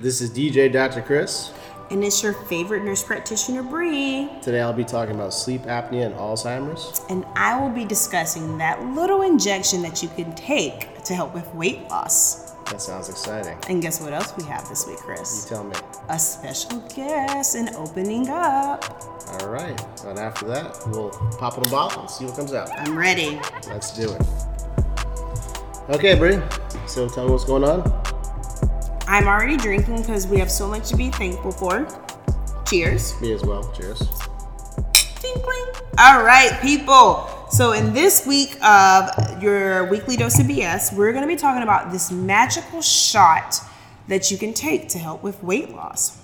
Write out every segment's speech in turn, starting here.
This is DJ Dr. Chris. And it's your favorite nurse practitioner, Bree. Today I'll be talking about sleep apnea and Alzheimer's. And I will be discussing that little injection that you can take to help with weight loss. That sounds exciting. And guess what else we have this week, Chris? You tell me. A special guest and opening up. All right. And after that, we'll pop in a bottle and see what comes out. I'm ready. Let's do it. Okay, Bree. So tell me what's going on. I'm already drinking because we have so much to be thankful for. Cheers. Me as well. Cheers. All right, people. So, in this week of your weekly dose of BS, we're going to be talking about this magical shot that you can take to help with weight loss.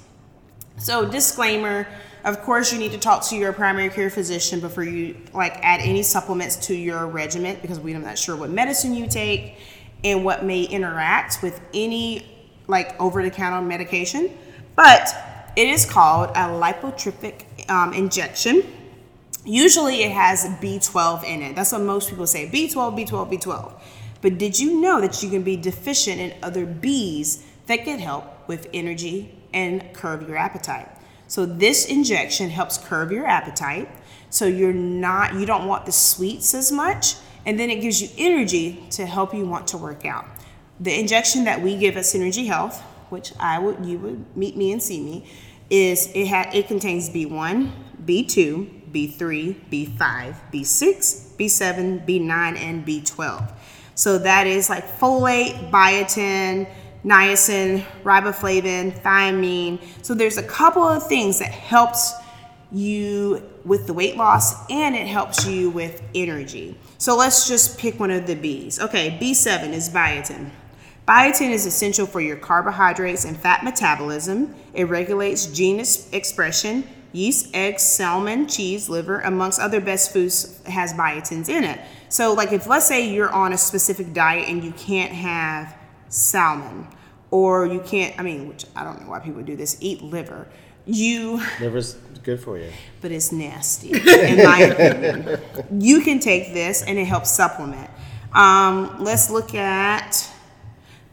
So, disclaimer of course, you need to talk to your primary care physician before you like add any supplements to your regimen because we're not sure what medicine you take and what may interact with any like over the counter medication. But it is called a lipotropic um, injection Usually it has B12 in it. That's what most people say B12, B12, B12. But did you know that you can be deficient in other Bs that can help with energy and curb your appetite? So this injection helps curb your appetite. So you're not you don't want the sweets as much and then it gives you energy to help you want to work out. The injection that we give at Synergy Health, which I would you would meet me and see me, is it ha- it contains B1, B2, B3, B5, B6, B7, B9, and B12. So that is like folate, biotin, niacin, riboflavin, thiamine. So there's a couple of things that helps you with the weight loss and it helps you with energy. So let's just pick one of the B's. Okay, B7 is biotin. Biotin is essential for your carbohydrates and fat metabolism. It regulates gene expression, yeast, eggs, salmon, cheese, liver, amongst other best foods has biotins in it. So like if let's say you're on a specific diet and you can't have salmon or you can't I mean, which I don't know why people do this, eat liver. You liver's good for you. But it's nasty in my opinion. You can take this and it helps supplement. Um, let's look at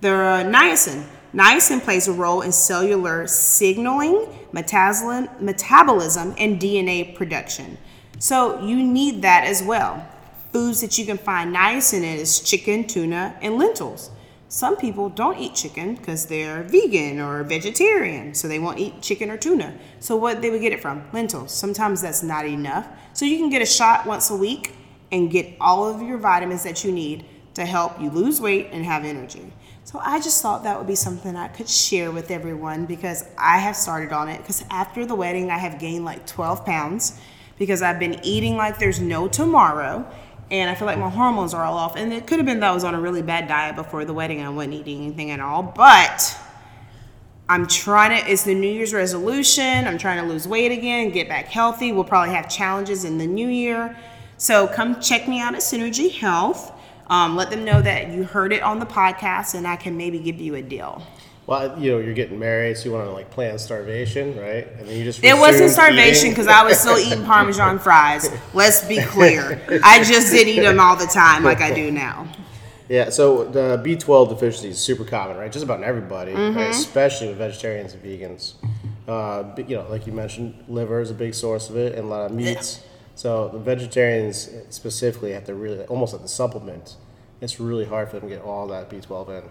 the niacin. Niacin plays a role in cellular signaling, metabolism, and DNA production. So you need that as well. Foods that you can find niacin in is chicken, tuna, and lentils. Some people don't eat chicken because they're vegan or vegetarian, so they won't eat chicken or tuna. So what they would get it from? Lentils. Sometimes that's not enough. So you can get a shot once a week and get all of your vitamins that you need to help you lose weight and have energy. So I just thought that would be something I could share with everyone because I have started on it. Because after the wedding, I have gained like 12 pounds because I've been eating like there's no tomorrow. And I feel like my hormones are all off. And it could have been that I was on a really bad diet before the wedding and I wasn't eating anything at all. But I'm trying to, it's the New Year's resolution. I'm trying to lose weight again, get back healthy. We'll probably have challenges in the new year. So come check me out at Synergy Health. Um, let them know that you heard it on the podcast and I can maybe give you a deal. Well, you know, you're getting married, so you want to like plan starvation, right? And then you just it wasn't starvation because I was still eating Parmesan fries. Let's be clear, I just did eat them all the time like I do now. Yeah, so the B12 deficiency is super common, right? Just about everybody, mm-hmm. right? especially with vegetarians and vegans. Uh, you know, like you mentioned, liver is a big source of it, and a lot of meats. So the vegetarians specifically have to really almost like the supplement. It's really hard for them to get all that B12 in.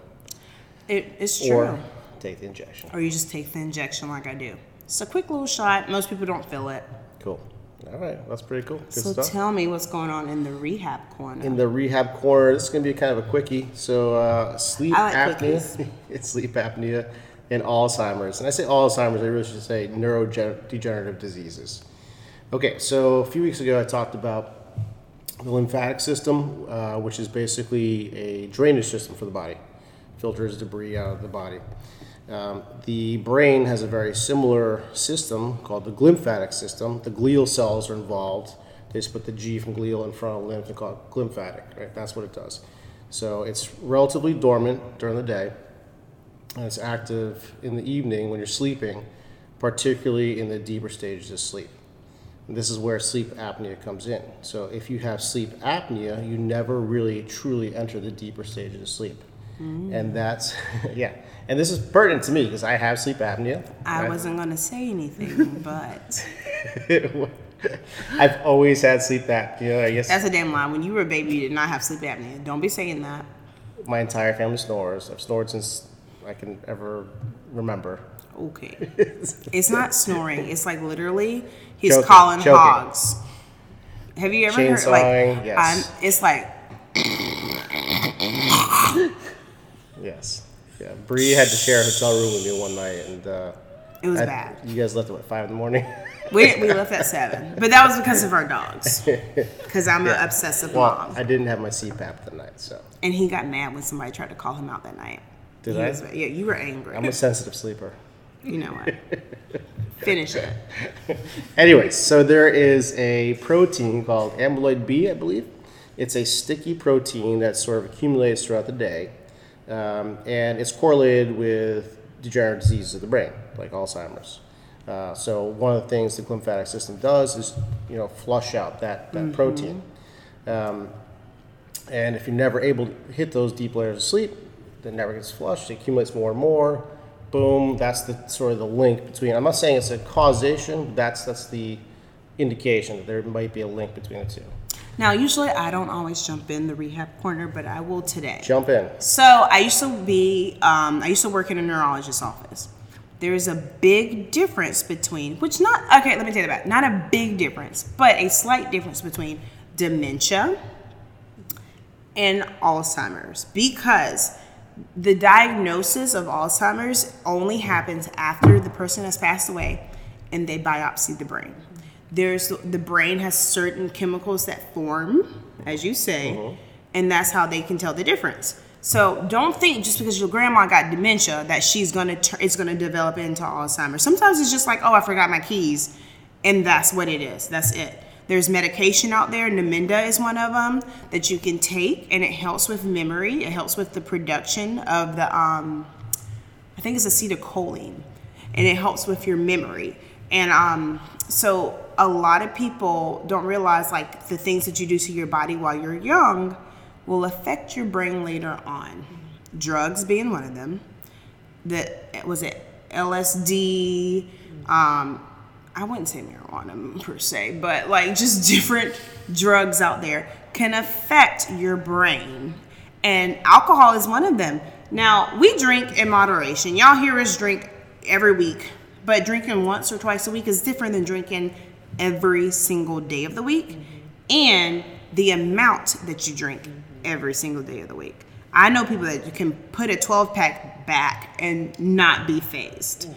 It, it's true. Or take the injection. Or you just take the injection like I do. It's a quick little shot. Most people don't feel it. Cool. All right, that's pretty cool. Good so stuff. tell me what's going on in the rehab corner. In the rehab corner, this is going to be kind of a quickie. So uh, sleep like apnea, it's sleep apnea, and Alzheimer's. And I say Alzheimer's, I really should say neurodegenerative diseases. Okay, so a few weeks ago I talked about the lymphatic system, uh, which is basically a drainage system for the body, filters debris out of the body. Um, the brain has a very similar system called the glymphatic system. The glial cells are involved. They just put the G from glial in front of lymph and call it glymphatic, right? That's what it does. So it's relatively dormant during the day, and it's active in the evening when you're sleeping, particularly in the deeper stages of sleep. This is where sleep apnea comes in. So if you have sleep apnea, you never really truly enter the deeper stages of sleep. mm. and that's yeah. And this is pertinent to me because I have sleep apnea. I wasn't going to say anything, but I've always had sleep apnea. I guess that's a damn lie. When you were a baby, you did not have sleep apnea. Don't be saying that. My entire family snores. I've snored since I can ever remember. Okay. it's not snoring. It's like literally he's choking, calling choking. hogs. Have you ever heard like yes. I'm, it's like Yes. Yeah. Bree had to share a hotel room with me one night and uh, it was I, bad. You guys left at what, five in the morning? we, we left at seven. But that was because of our dogs. Because I'm yeah. an obsessive well, mom. I didn't have my CPAP that night, so. And he got mad when somebody tried to call him out that night. Did he I? Was, yeah, you were angry. I'm a sensitive sleeper. You know what? Finish it. Anyways, so there is a protein called amyloid B, I believe. It's a sticky protein that sort of accumulates throughout the day, um, and it's correlated with degenerative diseases of the brain, like Alzheimer's. Uh, so one of the things the lymphatic system does is, you know, flush out that, that mm-hmm. protein. Um, and if you're never able to hit those deep layers of sleep, it never gets flushed. It accumulates more and more boom, that's the sort of the link between. I'm not saying it's a causation. That's that's the indication that there might be a link between the two. Now, usually I don't always jump in the rehab corner, but I will today. Jump in. So I used to be, um, I used to work in a neurologist's office. There is a big difference between, which not okay. Let me tell you about not a big difference, but a slight difference between dementia and Alzheimer's because the diagnosis of Alzheimer's only happens after the person has passed away and they biopsy the brain. There's the brain has certain chemicals that form, as you say, uh-huh. and that's how they can tell the difference. So don't think just because your grandma got dementia that she's gonna it's gonna develop into Alzheimer's. Sometimes it's just like, oh, I forgot my keys, and that's what it is. That's it. There's medication out there, Namenda is one of them that you can take, and it helps with memory. It helps with the production of the, um, I think it's acetylcholine, and it helps with your memory. And um, so a lot of people don't realize like the things that you do to your body while you're young will affect your brain later on. Drugs being one of them. That was it LSD, um, I wouldn't say marijuana per se, but like just different drugs out there can affect your brain. And alcohol is one of them. Now, we drink in moderation. Y'all hear us drink every week, but drinking once or twice a week is different than drinking every single day of the week and the amount that you drink every single day of the week. I know people that you can put a 12 pack back and not be phased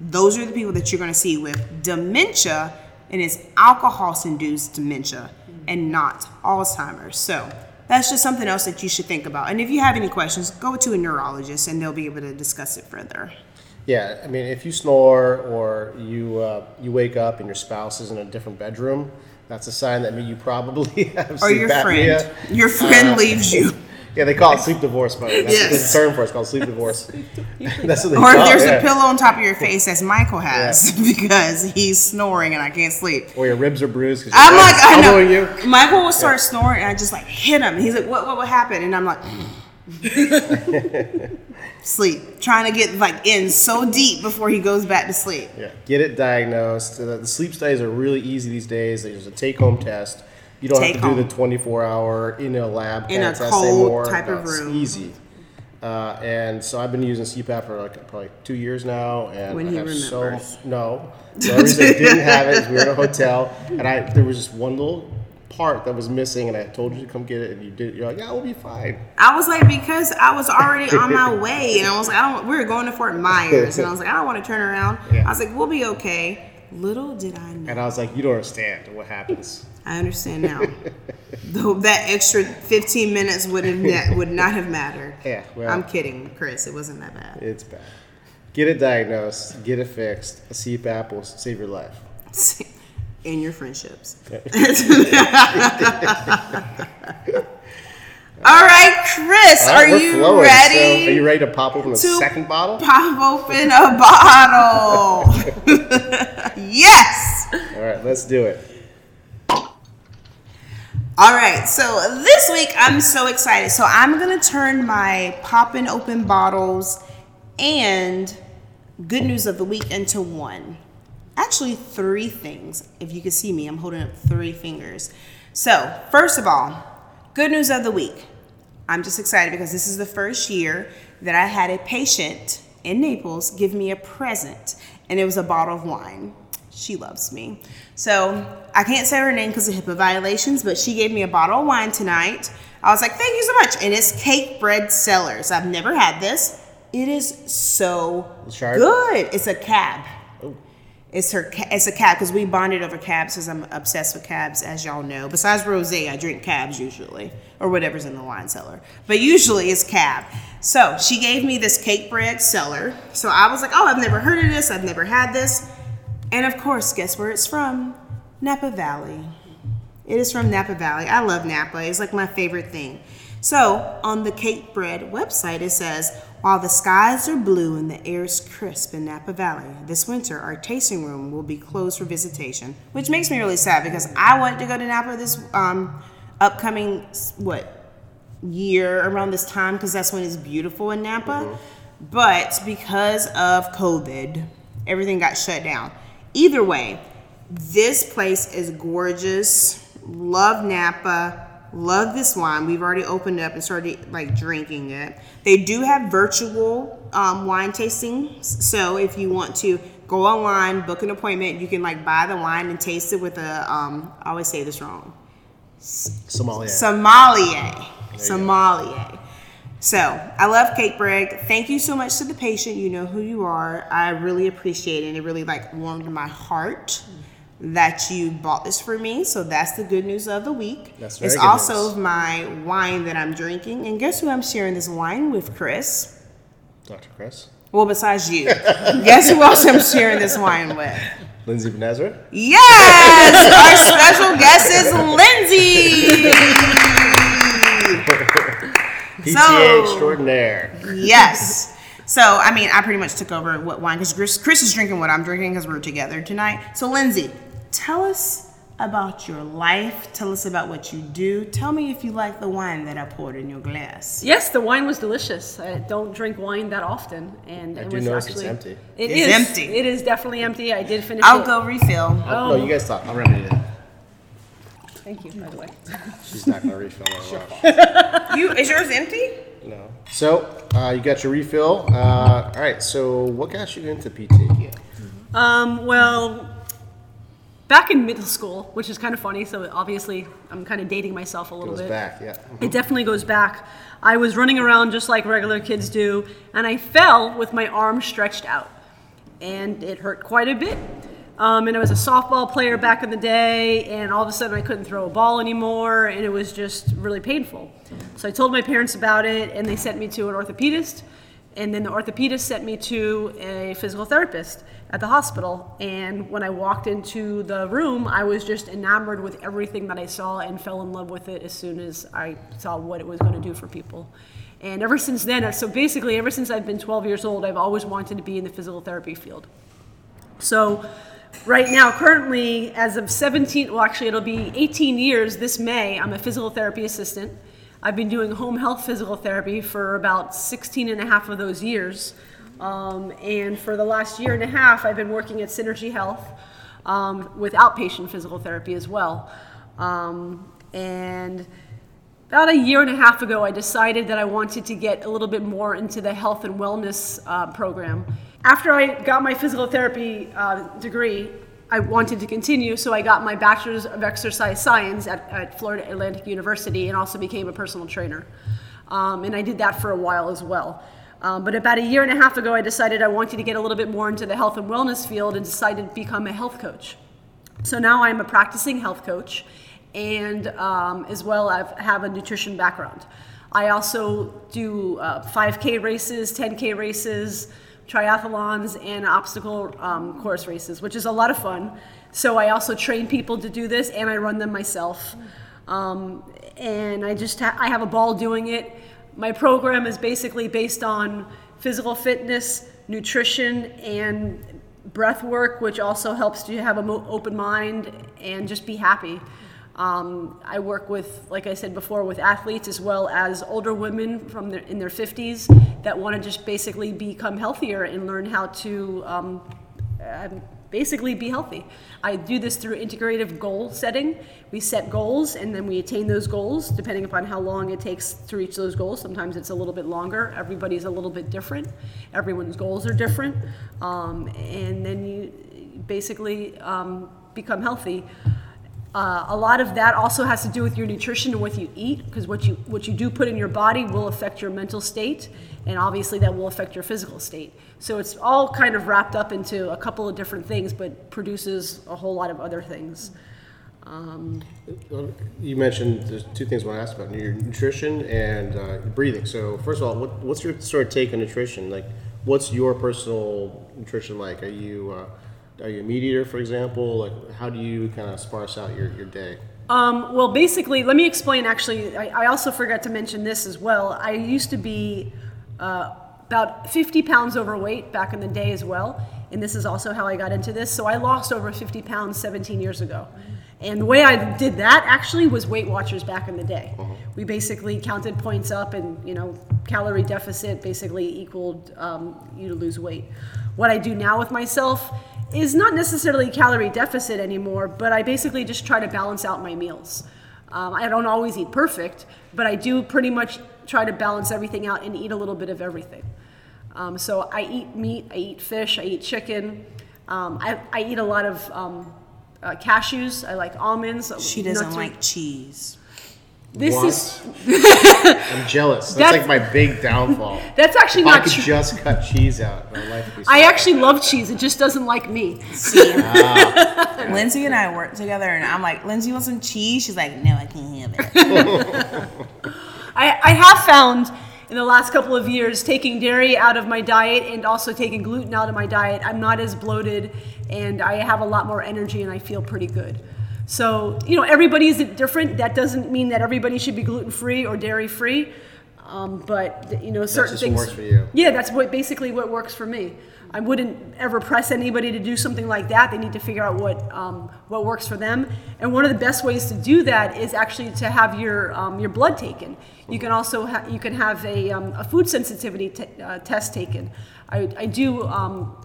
those are the people that you're going to see with dementia and it's alcohol induced dementia and not Alzheimer's. So that's just something else that you should think about. And if you have any questions, go to a neurologist and they'll be able to discuss it further. Yeah, I mean, if you snore or you uh, you wake up and your spouse is in a different bedroom, that's a sign that you probably have or your apnea. friend, your friend uh, leaves you. Yeah, they call it sleep divorce, but that's yes. the term for it. It's called sleep divorce. that's what they or if there's it, a pillow on top of your face, as Michael has, yeah. because he's snoring and I can't sleep. Or your ribs are bruised. Cuz I'm like, I know. You. Michael will start yeah. snoring, and I just like hit him. He's like, "What? What? What happened?" And I'm like. sleep trying to get like in so deep before he goes back to sleep yeah get it diagnosed the sleep studies are really easy these days there's a take-home test you don't have to home. do the 24 hour in a lab in a cold anymore. type of room. easy. Uh, and so I've been using CPAP for like probably two years now, and when I have remembers. so no. The reason I didn't have it is we were in a hotel, and I there was just one little part that was missing, and I told you to come get it, and you did. You're like, yeah, we'll be fine. I was like, because I was already on my way, and I was like, I don't. We were going to Fort Myers, and I was like, I don't want to turn around. Yeah. I was like, we'll be okay. Little did I know. And I was like, you don't understand what happens. I understand now. Though that extra 15 minutes would have would not have mattered. Yeah, well, I'm kidding, Chris. It wasn't that bad. It's bad. Get it diagnosed. Get it fixed. A CPAP will save your life. In your friendships. All right, Chris, All right, are you flowing. ready? So are you ready to pop open a second bottle? Pop open a bottle. yes. All right, let's do it. All right, so this week I'm so excited. So I'm gonna turn my poppin' open bottles and good news of the week into one. Actually, three things. If you can see me, I'm holding up three fingers. So, first of all, good news of the week. I'm just excited because this is the first year that I had a patient in Naples give me a present, and it was a bottle of wine. She loves me. So I can't say her name because of HIPAA violations, but she gave me a bottle of wine tonight. I was like, thank you so much. And it's Cakebread Cellars. I've never had this. It is so good. It's a cab. It's her. It's a cab because we bonded over cabs because I'm obsessed with cabs, as y'all know. Besides rosé, I drink cabs usually, or whatever's in the wine cellar. But usually it's cab. So she gave me this Cakebread cellar. So I was like, oh, I've never heard of this. I've never had this. And of course, guess where it's from? Napa Valley. It is from Napa Valley. I love Napa. It's like my favorite thing. So on the Cakebread website, it says, while the skies are blue and the air is crisp in Napa Valley, this winter our tasting room will be closed for visitation, which makes me really sad because I want to go to Napa this um, upcoming what year around this time because that's when it's beautiful in Napa. Mm-hmm. But because of COVID, everything got shut down. Either way, this place is gorgeous. Love Napa. Love this wine. We've already opened up and started like drinking it. They do have virtual um, wine tastings. So if you want to go online, book an appointment, you can like buy the wine and taste it with a. Um, I always say this wrong. Sommelier. Sommelier. Sommelier. So I love Cakebread. Thank you so much to the patient. You know who you are. I really appreciate it. And it really like warmed my heart that you bought this for me. So that's the good news of the week. That's It's also news. my wine that I'm drinking. And guess who I'm sharing this wine with, Chris? Dr. Chris. Well, besides you, guess who else I'm sharing this wine with? Lindsay Benezra? Yes! Our special guest is Lindsay! PTA so, extraordinaire. Yes. So, I mean, I pretty much took over what wine because Chris, Chris is drinking what I'm drinking because we're together tonight. So, Lindsay, tell us about your life. Tell us about what you do. Tell me if you like the wine that I poured in your glass. Yes, the wine was delicious. I don't drink wine that often, and I it do was notice actually it's empty. It it's is, empty. It is definitely empty. I did finish. I'll it. go refill. Oh. No, you guys talk. I'll remedy it. Thank you, by the way. She's not gonna refill it. You is yours empty? No. So uh, you got your refill. Uh, all right. So what got you into PT? Um, well, back in middle school, which is kind of funny. So obviously, I'm kind of dating myself a little bit. Goes bit. back, yeah. It definitely goes back. I was running around just like regular kids do, and I fell with my arm stretched out, and it hurt quite a bit. Um, and I was a softball player back in the day, and all of a sudden I couldn't throw a ball anymore, and it was just really painful. So I told my parents about it, and they sent me to an orthopedist, and then the orthopedist sent me to a physical therapist at the hospital. And when I walked into the room, I was just enamored with everything that I saw and fell in love with it as soon as I saw what it was going to do for people. And ever since then, so basically, ever since I've been 12 years old, I've always wanted to be in the physical therapy field. So right now, currently, as of 17, well, actually, it'll be 18 years this May, I'm a physical therapy assistant. I've been doing home health physical therapy for about 16 and a half of those years. Um, and for the last year and a half, I've been working at Synergy Health um, with outpatient physical therapy as well. Um, and about a year and a half ago, I decided that I wanted to get a little bit more into the health and wellness uh, program after I got my physical therapy uh, degree, I wanted to continue, so I got my bachelor's of exercise science at, at Florida Atlantic University and also became a personal trainer. Um, and I did that for a while as well. Um, but about a year and a half ago, I decided I wanted to get a little bit more into the health and wellness field and decided to become a health coach. So now I'm a practicing health coach, and um, as well, I have a nutrition background. I also do uh, 5K races, 10K races, triathlons and obstacle um, course races, which is a lot of fun. So I also train people to do this, and I run them myself. Um, and I just ha- I have a ball doing it. My program is basically based on physical fitness, nutrition, and breath work, which also helps you have an mo- open mind and just be happy. Um, I work with, like I said before, with athletes as well as older women from their, in their 50s that want to just basically become healthier and learn how to um, um, basically be healthy. I do this through integrative goal setting. We set goals and then we attain those goals depending upon how long it takes to reach those goals. Sometimes it's a little bit longer. Everybody's a little bit different. Everyone's goals are different. Um, and then you basically um, become healthy. Uh, a lot of that also has to do with your nutrition and what you eat, because what you what you do put in your body will affect your mental state, and obviously that will affect your physical state. So it's all kind of wrapped up into a couple of different things, but produces a whole lot of other things. Um, you mentioned there's two things I want to ask about: your nutrition and uh, breathing. So first of all, what, what's your sort of take on nutrition? Like, what's your personal nutrition like? Are you uh, are you a meat eater, for example? Like, how do you kind of sparse out your, your day? Um, well, basically, let me explain. Actually, I, I, also forgot to mention this as well. I used to be uh, about 50 pounds overweight back in the day as well, and this is also how I got into this. So I lost over 50 pounds 17 years ago. And the way I did that actually was Weight Watchers back in the day. Uh-huh. We basically counted points up, and you know, calorie deficit basically equaled um, you to lose weight. What I do now with myself is not necessarily calorie deficit anymore, but I basically just try to balance out my meals. Um, I don't always eat perfect, but I do pretty much try to balance everything out and eat a little bit of everything. Um, so I eat meat, I eat fish, I eat chicken. Um, I, I, eat a lot of um, uh, cashews. I like almonds. She doesn't like cheese. This what? is. I'm jealous. That's, that's, like my big downfall. That's actually if not I could just cut cheese out. My life would be. I actually love cheese. It just doesn't like me. See, ah. Lindsay and I work together, and I'm like, Lindsay wants some cheese. She's like, No, I can't have it. I, I have found in the last couple of years taking dairy out of my diet and also taking gluten out of my diet. I'm not as bloated, and I have a lot more energy, and I feel pretty good. So, you know, everybody is different. That doesn't mean that everybody should be gluten free or dairy free. Um, but you know, certain that's things. works for you. Yeah, that's what basically what works for me. I wouldn't ever press anybody to do something like that. They need to figure out what um, what works for them. And one of the best ways to do that is actually to have your um, your blood taken. You can also ha- you can have a, um, a food sensitivity t- uh, test taken. I, I do um,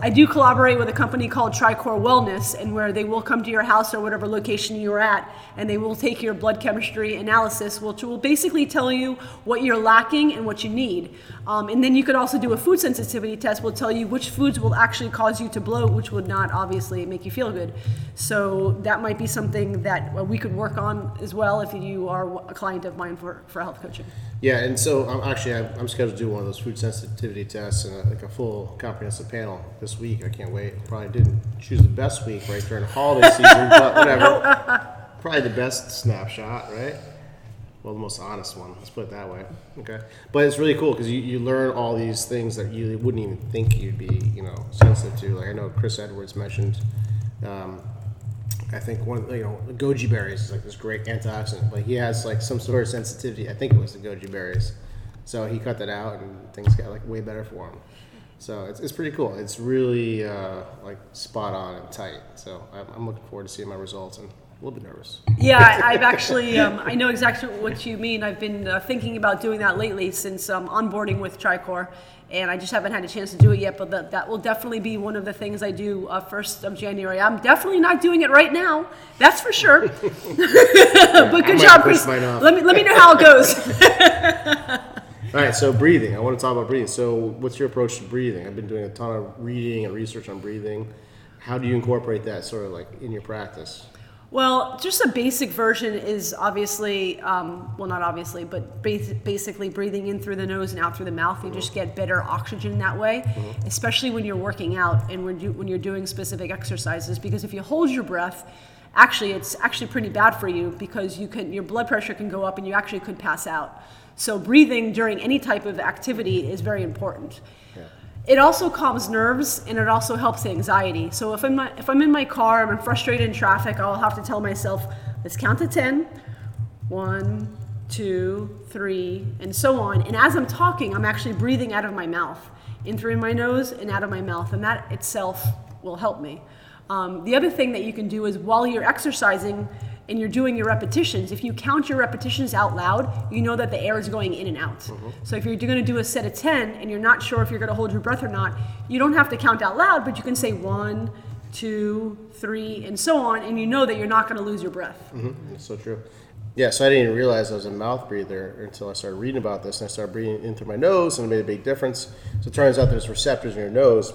I do collaborate with a company called Tricor Wellness, and where they will come to your house or whatever location you're at, and they will take your blood chemistry analysis, which will basically tell you what you're lacking and what you need. Um, and then you could also do a food sensitivity test, will tell you which foods will actually cause you to bloat, which would not obviously make you feel good. So that might be something that uh, we could work on as well if you are a client of mine for, for health coaching. Yeah, and so I'm actually I'm scheduled to do one of those food sensitivity tests and a, like a full comprehensive panel this week. I can't wait. Probably didn't choose the best week right during the holiday season, but whatever. Probably the best snapshot, right? Well, the most honest one. Let's put it that way. Okay, but it's really cool because you, you learn all these things that you wouldn't even think you'd be you know sensitive to. Like I know Chris Edwards mentioned. Um, I think one, you know, goji berries is like this great antioxidant, but he has like some sort of sensitivity. I think it was the goji berries, so he cut that out, and things got like way better for him. So it's, it's pretty cool. It's really uh, like spot on and tight. So I'm, I'm looking forward to seeing my results and a little bit nervous. Yeah, I've actually, um, I know exactly what you mean. I've been uh, thinking about doing that lately since um, onboarding with Tricor and I just haven't had a chance to do it yet. But that, that will definitely be one of the things I do uh, first of January. I'm definitely not doing it right now, that's for sure. but good job, Chris. Let me let me know how it goes. All right, so breathing. I want to talk about breathing. So, what's your approach to breathing? I've been doing a ton of reading and research on breathing. How do you incorporate that sort of like in your practice? Well, just a basic version is obviously, um, well, not obviously, but basically breathing in through the nose and out through the mouth. You just get better oxygen that way, mm-hmm. especially when you're working out and when, you, when you're doing specific exercises. Because if you hold your breath, actually, it's actually pretty bad for you because you can your blood pressure can go up and you actually could pass out. So breathing during any type of activity is very important. It also calms nerves and it also helps anxiety. So if I'm if I'm in my car, I'm frustrated in traffic, I'll have to tell myself, let's count to 10. One, two, three, and so on. And as I'm talking, I'm actually breathing out of my mouth, in through my nose and out of my mouth, and that itself will help me. Um, the other thing that you can do is while you're exercising, and you're doing your repetitions, if you count your repetitions out loud, you know that the air is going in and out. Mm-hmm. So if you're going to do a set of 10 and you're not sure if you're going to hold your breath or not, you don't have to count out loud, but you can say one, two, three, and so on, and you know that you're not going to lose your breath. Mm-hmm. That's so true. Yeah, so I didn't even realize I was a mouth breather until I started reading about this, and I started breathing in through my nose, and it made a big difference. So it turns out there's receptors in your nose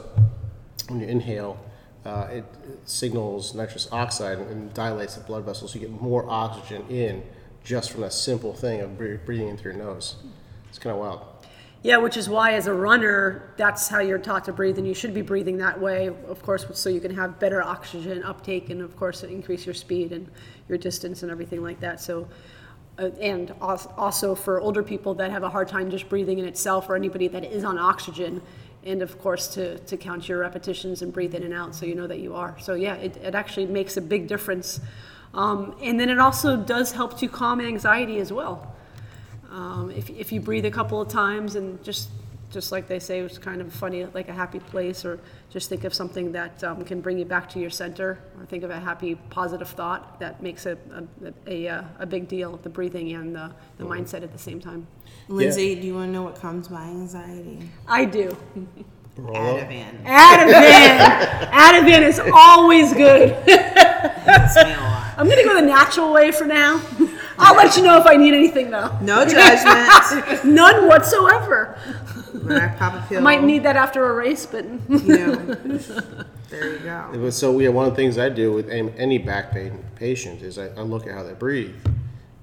when you inhale. Uh, it, signals nitrous oxide and dilates the blood vessels. So you get more oxygen in just from that simple thing of breathing in through your nose. It's kind of wild. Yeah, which is why, as a runner, that's how you're taught to breathe, and you should be breathing that way, of course, so you can have better oxygen uptake and, of course, increase your speed and your distance and everything like that. So, uh, and also for older people that have a hard time just breathing in itself, or anybody that is on oxygen, and of course to, to count your repetitions and breathe in and out so you know that you are. So, yeah, it, it actually makes a big difference. Um, and then it also does help to calm anxiety as well. Um, if, if you breathe a couple of times and just just like they say, it's kind of funny, like a happy place, or just think of something that um, can bring you back to your center, or think of a happy, positive thought that makes a, a, a, a big deal, the breathing and the, the mindset at the same time. Lindsay, yeah. do you want to know what calms my anxiety? I do. Ativan. Ativan. Ativan is always good. I'm going to go the natural way for now. I'll let you know if I need anything though. No judgment. None whatsoever. When I pop a pill. Might need that after a race, but you know, there you go. So yeah, one of the things I do with any back pain patient is I, I look at how they breathe,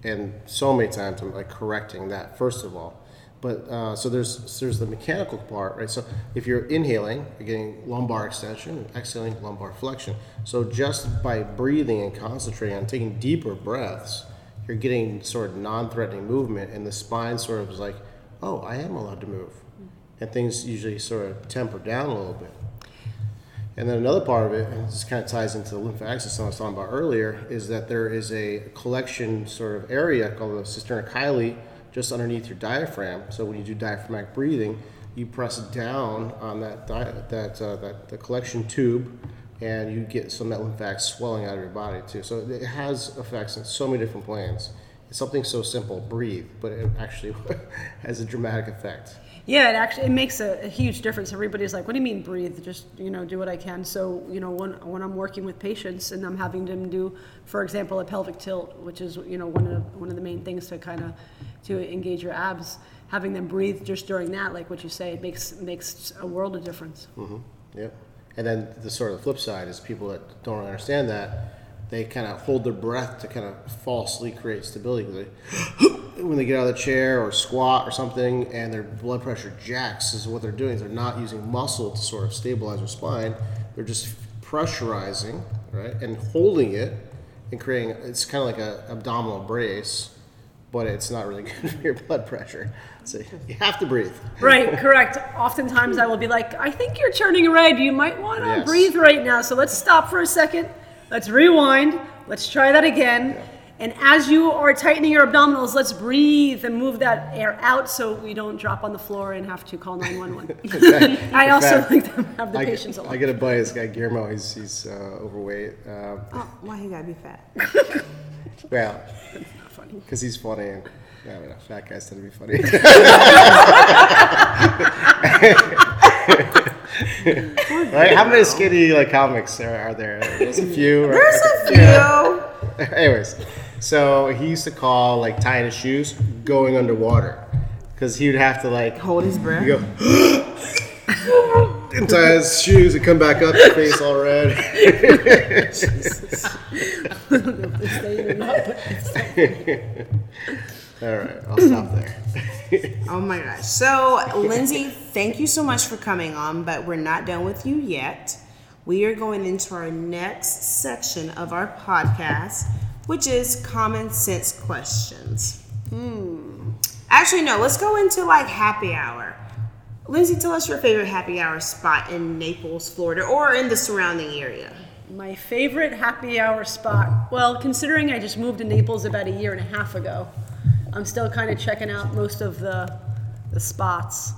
and so many times I'm like correcting that first of all. But uh, so there's there's the mechanical part, right? So if you're inhaling, you're getting lumbar extension, exhaling lumbar flexion. So just by breathing and concentrating on taking deeper breaths, you're getting sort of non-threatening movement, and the spine sort of is like, oh, I am allowed to move, and things usually sort of temper down a little bit. And then another part of it, and this kind of ties into the lymphatic system I was talking about earlier, is that there is a collection sort of area called the cisterna chyli just underneath your diaphragm. So when you do diaphragmatic breathing, you press down on that di- that uh, that the collection tube and you get some of that lymphatic swelling out of your body too. So it has effects in so many different planes. Something so simple, breathe, but it actually has a dramatic effect. Yeah, it actually it makes a, a, huge difference. Everybody's like, "What do you mean breathe? Just you know, do what I can." So you know, when when I'm working with patients and I'm having them do, for example, a pelvic tilt, which is you know one of one of the main things to kind of to engage your abs, having them breathe just during that, like what you say, it makes makes a world of difference. Mm-hmm. Yep. And then the sort of the flip side is people that don't understand that they kind of hold their breath to kind of falsely create stability. They, when they get out of the chair or squat or something, and their blood pressure jacks, is what they're doing. They're not using muscle to sort of stabilize their spine. They're just pressurizing, right, and holding it and creating. It's kind of like an abdominal brace but it's not really good for your blood pressure. So you have to breathe. Right, correct. Oftentimes I will be like, I think you're turning red. You might want to yes. breathe right now. So let's stop for a second. Let's rewind. Let's try that again. Yeah. And as you are tightening your abdominals, let's breathe and move that air out so we don't drop on the floor and have to call 911. I also fact, like to have the I patients get, I get a buddy, this guy Guillermo, he's, he's uh, overweight. Uh, oh, why he gotta be fat? well, because he's funny and yeah, I mean, fat guys tend to be funny. right? How many skinny like comics are, are there? There's a few. Right? There's a few. Yeah. Anyways, so he used to call like tying his shoes going underwater because he would have to like hold his breath. Go and tie his shoes and come back up, his face all red. All right, I'll stop there. oh my gosh. So, Lindsay, thank you so much for coming on, but we're not done with you yet. We are going into our next section of our podcast, which is common sense questions. Hmm. Actually, no, let's go into like happy hour. Lindsay, tell us your favorite happy hour spot in Naples, Florida, or in the surrounding area. My favorite happy hour spot, well, considering I just moved to Naples about a year and a half ago, I'm still kind of checking out most of the, the spots.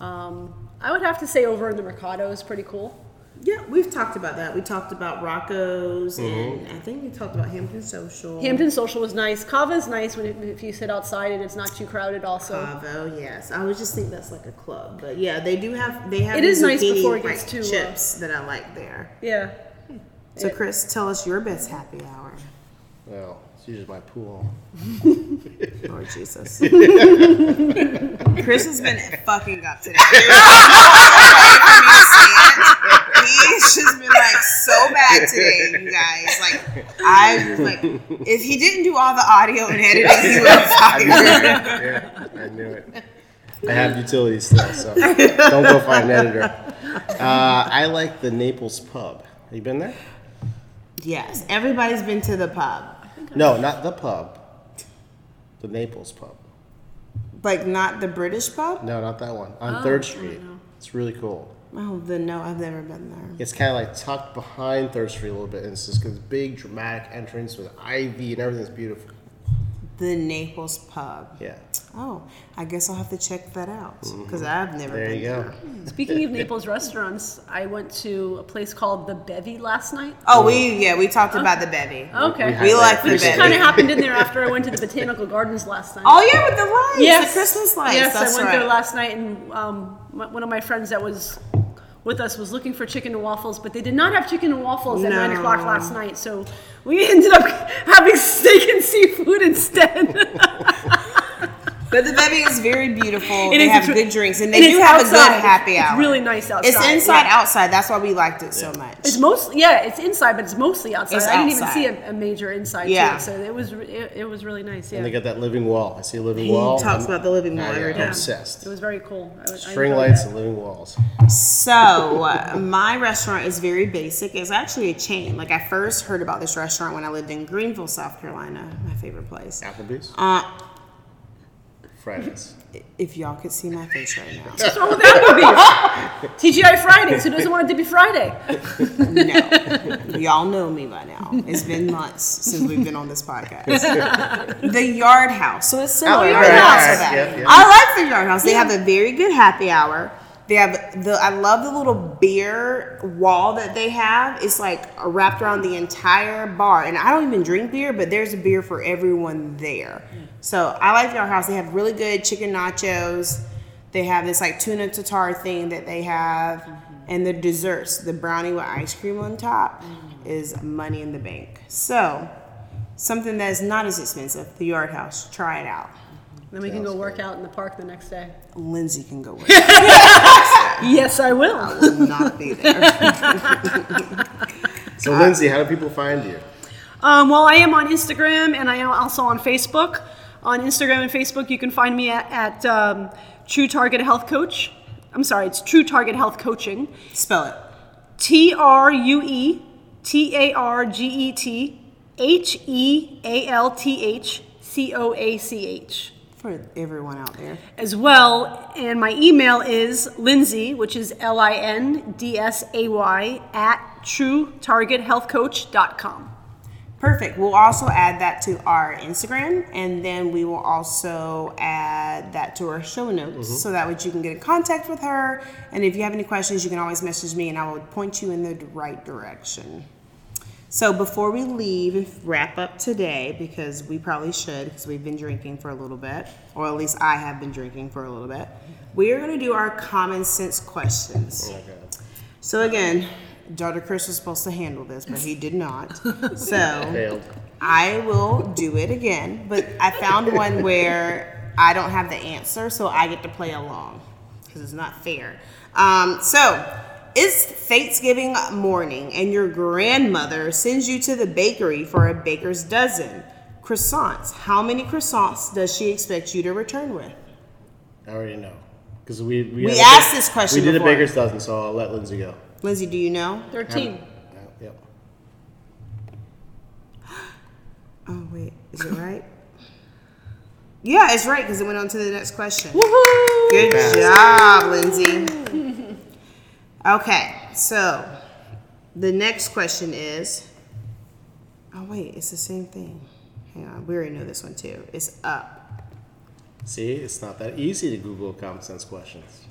Um, I would have to say over in the Mercado is pretty cool. Yeah, we've talked about that. We talked about Rocco's, Mm-hmm. and I think we talked about Hampton Social. Hampton Social was nice. Kava's nice when it, if you sit outside and it's not too crowded. Also, Bravo, yes. I would just think that's like a club, but yeah, they do have they have. It is nice before it gets like, too, uh, chips that I like there. yeah. So Chris, tell us your best happy hour. Well, it's usually my pool. Lord Jesus. Chris has been fucking up today. He's just been like so bad today, you guys. Like I was like, if he didn't do all the audio and editing, he would have fired. yeah, I knew it. I have utilities still, so don't go find an editor. Uh, I like the Naples Pub. Have you been there? Yes, everybody's been to the pub, No, not the pub. The Naples Pub. like not the British pub. No, not that one. On oh, Third Street. It's really cool. Oh, then no, I've never been there. It's kind of like tucked behind Third Street a little bit, and it's just this big dramatic entrance with ivy and everything's beautiful. The Naples pub. Yeah. Oh, I guess I'll have to check that out because I've never Mm-hmm. There been you go. there. Speaking of Naples restaurants, I went to a place called the Bevy last night. Oh, we yeah, we talked about the bevy. Okay. We We like the Which bevy. kind of happened in there after I went to the botanical gardens last night. Oh yeah, with the lights, yes, the Christmas lights. Yes, That's I went right. there last night, and um, one of my friends that was with us was looking for chicken and waffles, but they did not have chicken and waffles at nine o'clock last night, so we ended up having steak and seafood instead. But the bevy is very beautiful. It they is, have it's- good drinks, and they and do it's have a good happy hour. it's really nice outside, It's inside, yeah. outside. That's why we liked it so much. it's mostly yeah, it's inside, but it's mostly outside. It's I didn't even see a, a major inside Yeah. to it, so it was it, it was really nice. Yeah, And they got that living wall. I see a living He wall. talks I'm- about the living wall I'm obsessed. it was very cool. I, was- I String lights that. and living walls. So uh, my restaurant is very basic. It's actually a chain. Like I first heard about this restaurant when I lived in Greenville, South Carolina, my favorite place. Applebee's? Uh, Fridays. if y'all could see my face right now. What's wrong with Applebee's? TGI Fridays. Who doesn't want it to be Friday? No. Y'all know me by now. It's been months since we've been on this podcast. the Yard House. So it's similar. Oh, to Yard that. House. So Yep, yep. I like the Yard House. They have a very good happy hour. They have the I love the little beer wall that they have. It's like wrapped around the entire bar. And I don't even drink beer, but there's a beer for everyone there. So I like Yard House. They have really good chicken nachos. They have this like tuna tartare thing that they have. And the desserts, the brownie with ice cream on top, is money in the bank. So, something that is not as expensive, the Yard House. Try it out. Then we can go work out in the park the next day. Lindsay can go with. Yes, I will. I will not be there. So, Lindsay, how do people find you? Um, well, I am on Instagram and I am also on Facebook. On Instagram and Facebook, you can find me at, at um, True Target Health Coach. I'm sorry, it's True Target Health Coaching. Spell it. T R U E T A R G E T H E A L T H C O A C H. For everyone out there. As well, and my email is Lindsay, which is L I N D S A Y, at truetargethealthcoach.com. Perfect. We'll also add that to our Instagram, and then we will also add that to our show notes, mm-hmm. so that way you can get in contact with her. And if you have any questions, you can always message me, and I will point you in the right direction. So before we leave and wrap up today, because we probably should, because we've been drinking for a little bit, or at least I have been drinking for a little bit, we are going to do our common sense questions. Oh So again, Dr. Chris was supposed to handle this, but he did not. So Failed. I will do it again, but I found one where I don't have the answer, so I get to play along because it's not fair. Um, so it's Thanksgiving morning, and your grandmother sends you to the bakery for a baker's dozen croissants. How many croissants does she expect you to return with? I already know. Because we, we, We asked ba- this question We did before. a baker's dozen, so I'll let Lindsay go. Lindsay, do you know? 13. Yeah, Yep. Oh wait, is it right? yeah, it's right because it went on to the next question. Woohoo! Good Fast. job, Lindsay. Okay, so the next question is. Oh wait, it's the same thing. Hang on, we already know this one too. It's up. See, it's not that easy to Google common sense questions.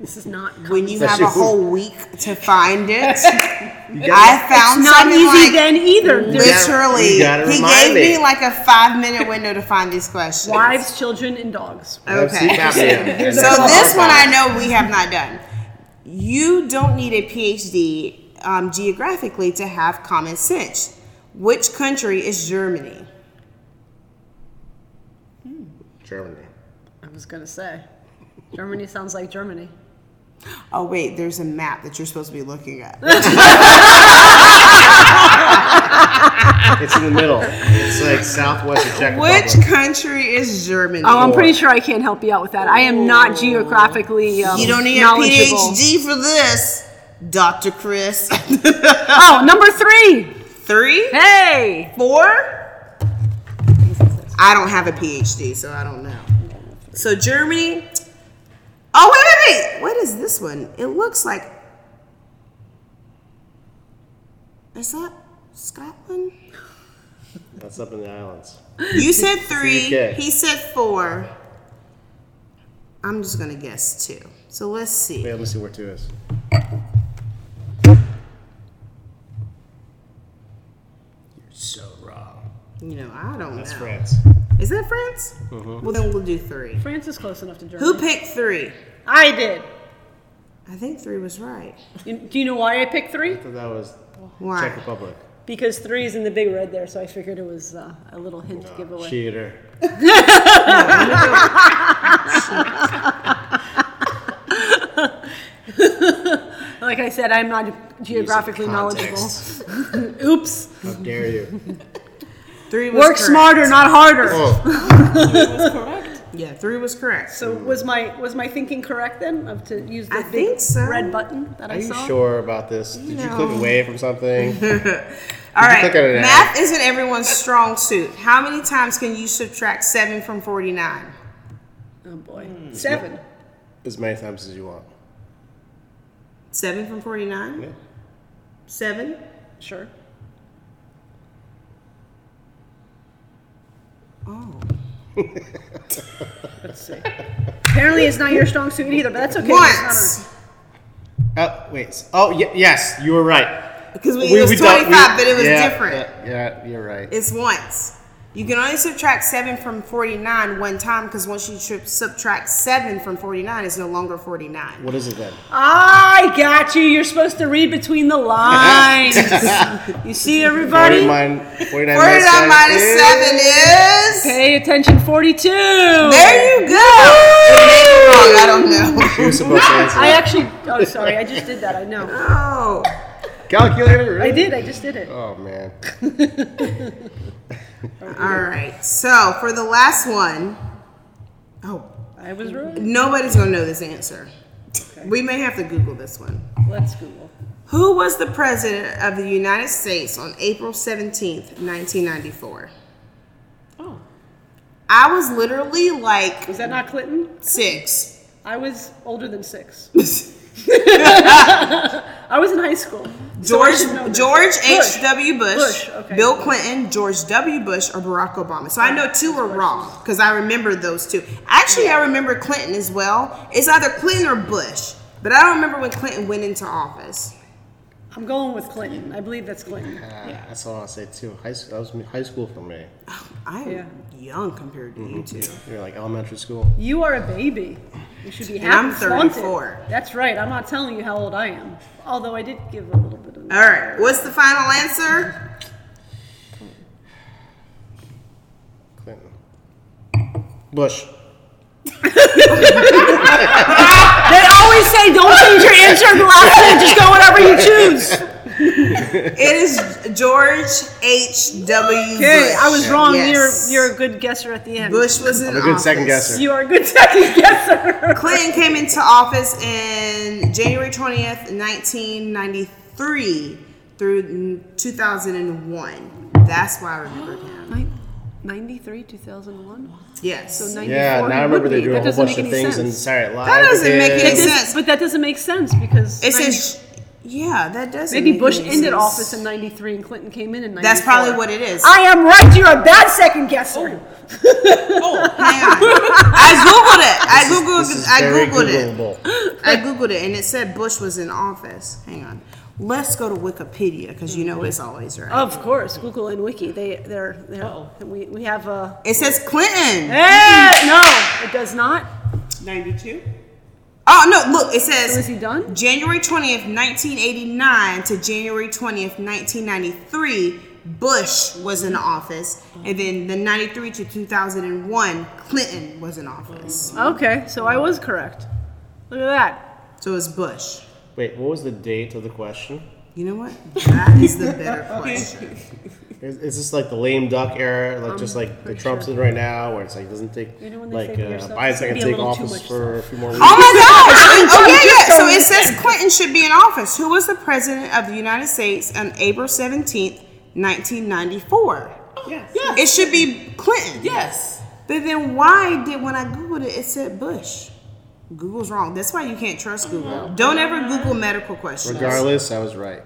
This is not. when you have a whole week to find it. I got- found It's not easy like then either. Literally. He gave me. me. like a five minute window to find these questions. wives, children, and dogs. Okay. So this one I know we have not done. You don't need a PhD um, geographically to have common sense. Which country is Germany? Germany. I was gonna say, Germany sounds like Germany. Oh wait, there's a map that you're supposed to be looking at. It's in the middle. It's like southwest of Czech Which Republic. country is Germany? Oh, I'm pretty sure I can't help you out with that. I am not geographically um, you don't need a knowledgeable. PhD for this, Dr. Chris. Oh, number three. Three? Hey, Four? I don't have a PhD, so I don't know. So Germany. Oh wait, wait, wait! What is this one? It looks like. Is that Scotland? That's up in the islands. You said three. UK. He said four. I'm just gonna guess two. So let's see. Wait, let me see where two is. You're so wrong. You know, I don't That's know. France. Is that France? Mm-hmm. Well, then we'll do three. France is close enough to Germany. Who picked three? I did. I think three was right. You- Do you know why I picked three? I thought that was Why? Czech Republic. Because three is in the big red there, so I figured it was uh, a little hint to give away. Cheater. Like I said, I'm not geographically knowledgeable. Context. Oops. How dare you? Three was Work correct. smarter, not harder. Oh, Yeah, three was correct. So was my was my thinking correct then of to use the I big think so. red button that are I you sure about this? Did you click away from something? All right, click on an ad? math isn't everyone's strong suit. How many times can you subtract seven from forty-nine? Oh boy, Hmm. seven. as many times as you want. Seven from forty-nine? Yeah. Seven? Sure. Oh. Let's see. Apparently, it's not your strong suit either, but that's okay. It's Once. Oh wait. Oh y- yes, you were right. Because we, it was don't- twenty-five, but it was yeah, different. Yeah, yeah, you're right. It's once. You can only subtract seven from forty-nine one time because once you tri- subtract seven from forty-nine, it's no longer forty-nine. What is it then? I got you. You're supposed to read between the lines. you see, everybody? 49, 49 Forty-nine minus minus is- seven is. Pay attention. Forty-two. There you go. Wrong. I don't know. She was supposed to answer. I that. actually. Oh, sorry. I just did that. I know. Oh. Calculator. Really? I did. I just did it. Oh man. All right. So for the last one, oh, I was right. nobody's gonna know this answer. We may have to Google this one. Let's Google. Who was the president of the United States on April 17th, 1994? Oh, I was literally like was that not Clinton? six. I was older than six. I was in high school. George should know this. George H. W. Bush. Bush, Bush, okay. Bill Clinton, George W. Bush, or Barack Obama. So I know two are wrong because I remember those two. Actually, I remember Clinton as well. It's either Clinton or Bush, but I don't remember when Clinton went into office. I'm going with Clinton. I believe that's Clinton. Ah, That's all I'll say too. High school. That was me- high school for me. I am Yeah. Young compared to you mm-hmm. two. You're like elementary school. You are a baby. You should be And happy. I'm flaunt 34. That's right. I'm not telling you how old I am. Although I did give a little bit of. All right, what's the final answer? Clinton. Bush. They always say don't change your answer in the last minute. Just go whatever you choose. It is George H. W. Okay, Bush. I was wrong. Yes. You're you're a good guesser at the end. Bush was in I'm a good second guesser. You are a good second guesser. Clinton came into office in January 20th, 1993 through 2001. That's why I remembered him. 93, 2001. Yes. So 94 Yeah, now I remember they be. do a That whole doesn't bunch make of any things and sense. Saturday Night Live. That doesn't make any sense. But that doesn't make sense because it 90 says Yeah, that doesn't. Maybe make Bush any ended sense. office in '93 and Clinton came in in '94. That's probably what it is. I am right. You're a bad second guesser. Hang on. I googled it. I googled. This is I very googled it. I googled it, and it said Bush was in office. Hang on. Let's go to Wikipedia because you know it's always right. Of course, Google and Wiki. They they're, they're we we have a. It says Clinton. Eh, no, it does not. 92? Oh no! Look, it says So is he done? January twentieth, nineteen eighty nine to January twentieth, nineteen ninety three. Bush was in office, and then the ninety three to two thousand and one, Clinton was in office. Okay, so I was correct. Look at that. So it's Bush. Wait, what was the date of the question? You know what? That is the better question. Is, is this like the lame duck era, like just like the Trump's in right now, where it's like doesn't take You know like say uh, to Biden's not gonna take office for a few more weeks. Oh my gosh! oh yeah, yeah. So it says Clinton should be in office. Who was the president of the United States on April seventeenth, nineteen ninety four? Yes. It should be Clinton. Yes. But then why did when I googled it, it said Bush? Google's wrong. That's why you can't trust Google. Don't ever Google medical questions. Regardless, I was right.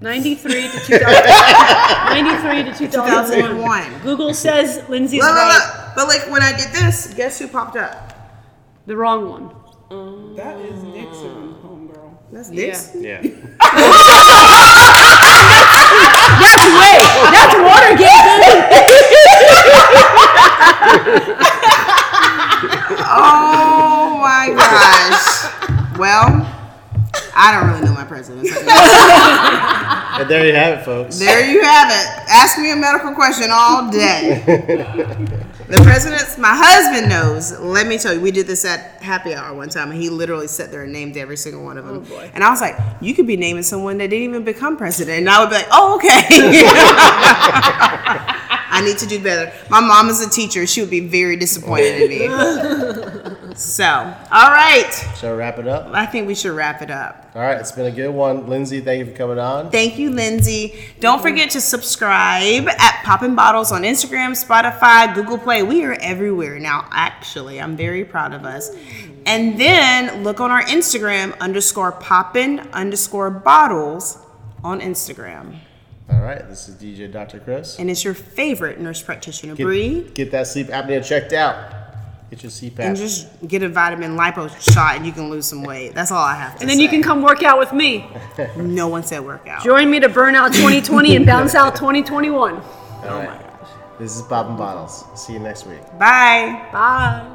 93 to 2000. 93 to 2001. 2001. Google says Lindsay's Look, look, right. look. But like when I did this, guess who popped up? The wrong one. That is Nixon, homegirl. That's Dixon. Yeah. That's way. That's Watergate. Oh my gosh. Well, I don't really know my presidents. And there you have it, folks. There you have it. Ask me a medical question all day. the presidents, my husband knows. Let me tell you, we did this at happy hour one time, and he literally sat there and named every single one of them. Oh, boy. And I was like, you could be naming someone that didn't even become president, and I would be like, oh okay. I need to do better. My mom is a teacher; she would be very disappointed in me. So, all right, Shall we wrap it up? I think we should wrap it up. All right, it's been a good one. Lindsay, thank you for coming on. Thank you, Lindsay. Don't forget to subscribe at Poppin' Bottles on Instagram, Spotify, Google Play. We are everywhere now. Actually, I'm very proud of us. And then look on our Instagram underscore poppin underscore bottles on Instagram. All right, this is DJ Dr. Chris. And it's your favorite nurse practitioner, Bree. Get, get that sleep apnea checked out. Get your CPAP. And just get a vitamin lipo shot and you can lose some weight. That's all I have to say. And then you can come work out with me. No one said workout. Join me to burn out 2020 and bounce out 2021. All right. Oh this is Poppin' Bottles. See you next week. Bye. Bye.